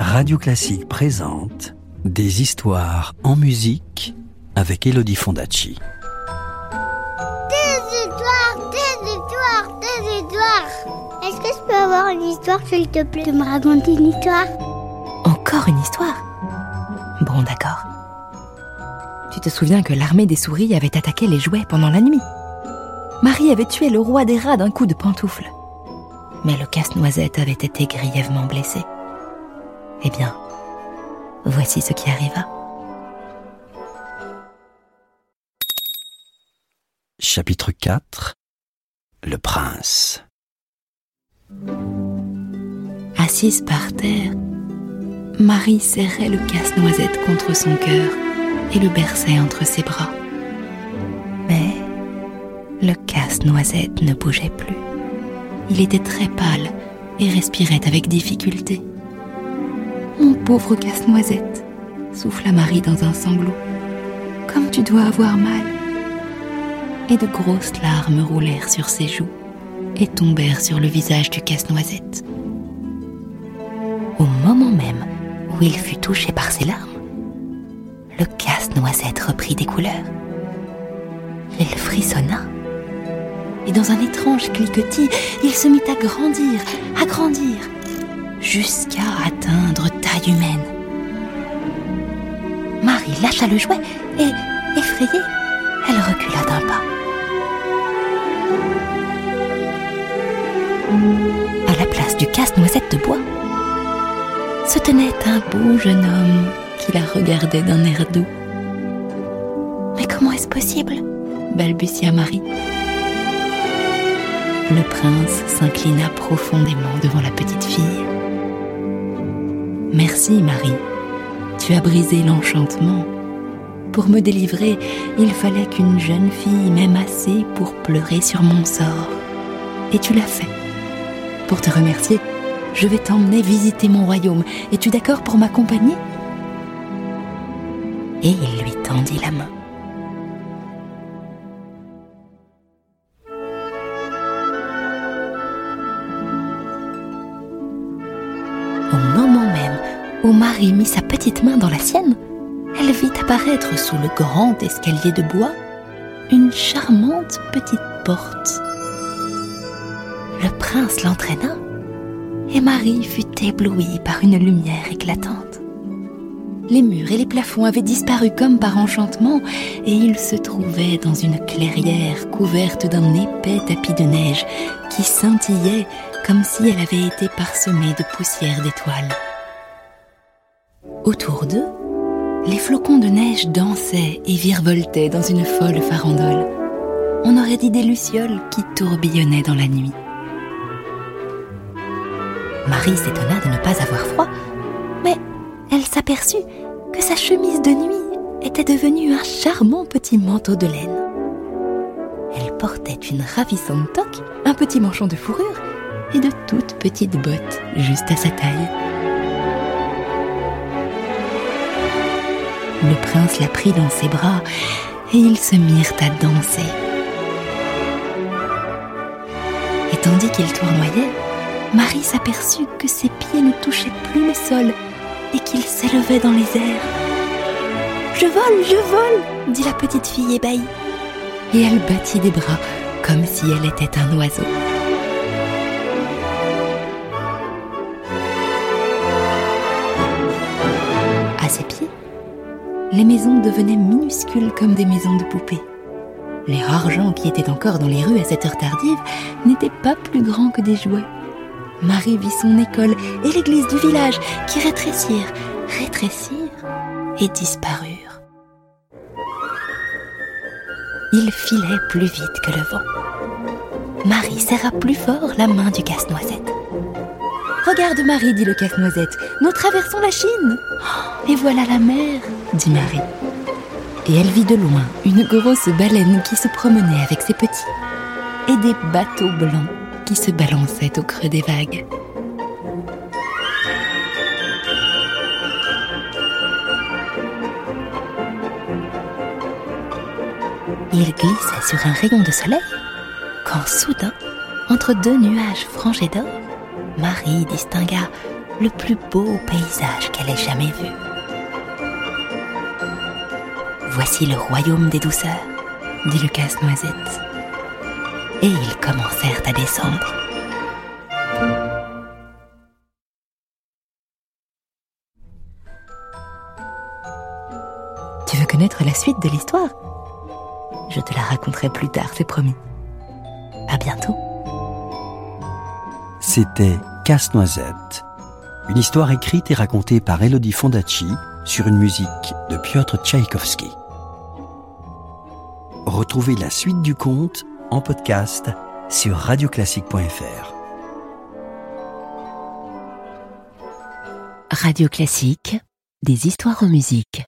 Radio Classique présente Des histoires en musique avec Elodie Fondacci. Des histoires, des histoires, des histoires. Est-ce que je peux avoir une histoire, s'il te plaît, de me raconter une histoire? Encore une histoire? Bon, d'accord. Tu te souviens que l'armée des souris avait attaqué les jouets pendant la nuit? Marie avait tué le roi des rats d'un coup de pantoufle. Mais le casse-noisette avait été grièvement blessé. Eh bien, voici ce qui arriva. Chapitre 4 Le prince. Assise par terre, Marie serrait le casse-noisette contre son cœur et le berçait entre ses bras. Mais le casse-noisette ne bougeait plus. Il était très pâle et respirait avec difficulté. Pauvre casse-noisette, souffla Marie dans un sanglot. Comme tu dois avoir mal. Et de grosses larmes roulèrent sur ses joues et tombèrent sur le visage du casse-noisette. Au moment même où il fut touché par ses larmes, le casse-noisette reprit des couleurs. Il frissonna et dans un étrange cliquetis, il se mit à grandir, à grandir, jusqu'à atteindre humaine. Marie lâcha le jouet et, effrayée, elle recula d'un pas. À la place du casse-noisette de bois, se tenait un beau jeune homme qui la regardait d'un air doux. Mais comment est-ce possible? balbutia Marie. Le prince s'inclina profondément devant la petite fille. Merci Marie, tu as brisé l'enchantement. Pour me délivrer, il fallait qu'une jeune fille m'aime assez pour pleurer sur mon sort. Et tu l'as fait. Pour te remercier, je vais t'emmener visiter mon royaume. Es-tu d'accord pour m'accompagner? Et il lui tendit la main. Où Marie mit sa petite main dans la sienne, elle vit apparaître sous le grand escalier de bois une charmante petite porte. Le prince l'entraîna et Marie fut éblouie par une lumière éclatante. Les murs et les plafonds avaient disparu comme par enchantement et il se trouvait dans une clairière couverte d'un épais tapis de neige qui scintillait comme si elle avait été parsemée de poussière d'étoiles. Autour d'eux, les flocons de neige dansaient et virevoltaient dans une folle farandole. On aurait dit des lucioles qui tourbillonnaient dans la nuit. Marie s'étonna de ne pas avoir froid, mais elle s'aperçut que sa chemise de nuit était devenue un charmant petit manteau de laine. Elle portait une ravissante toque, un petit manchon de fourrure et de toutes petites bottes juste à sa taille. Le prince la prit dans ses bras et ils se mirent à danser. Et tandis qu'ils tournoyaient, Marie s'aperçut que ses pieds ne touchaient plus le sol et qu'ils s'élevaient dans les airs. Je vole, je vole, dit la petite fille ébahie. Et elle battit des bras comme si elle était un oiseau. À ses pieds, les maisons devenaient minuscules comme des maisons de poupées. Les rares gens qui étaient encore dans les rues à cette heure tardive n'étaient pas plus grands que des jouets. Marie vit son école et l'église du village qui rétrécirent, rétrécirent et disparurent. Il filait plus vite que le vent. Marie serra plus fort la main du casse-noisette. Regarde Marie, dit le casse-noisette, nous traversons la Chine. Et voilà la mer, dit Marie. Et elle vit de loin une grosse baleine qui se promenait avec ses petits et des bateaux blancs qui se balançaient au creux des vagues. Il glissait sur un rayon de soleil quand soudain, entre deux nuages frangés d'or, Marie distingua le plus beau paysage qu'elle ait jamais vu. Voici le royaume des douceurs, dit le casse-noisette. Et ils commencèrent à descendre. Tu veux connaître la suite de l'histoire? Je te la raconterai plus tard, c'est promis. À bientôt. C'était Casse-Noisette, une histoire écrite et racontée par Elodie Fondacci sur une musique de Piotr Tchaïkovski. Retrouvez la suite du conte en podcast sur radioclassique.fr. Radio Classique, des histoires en musique.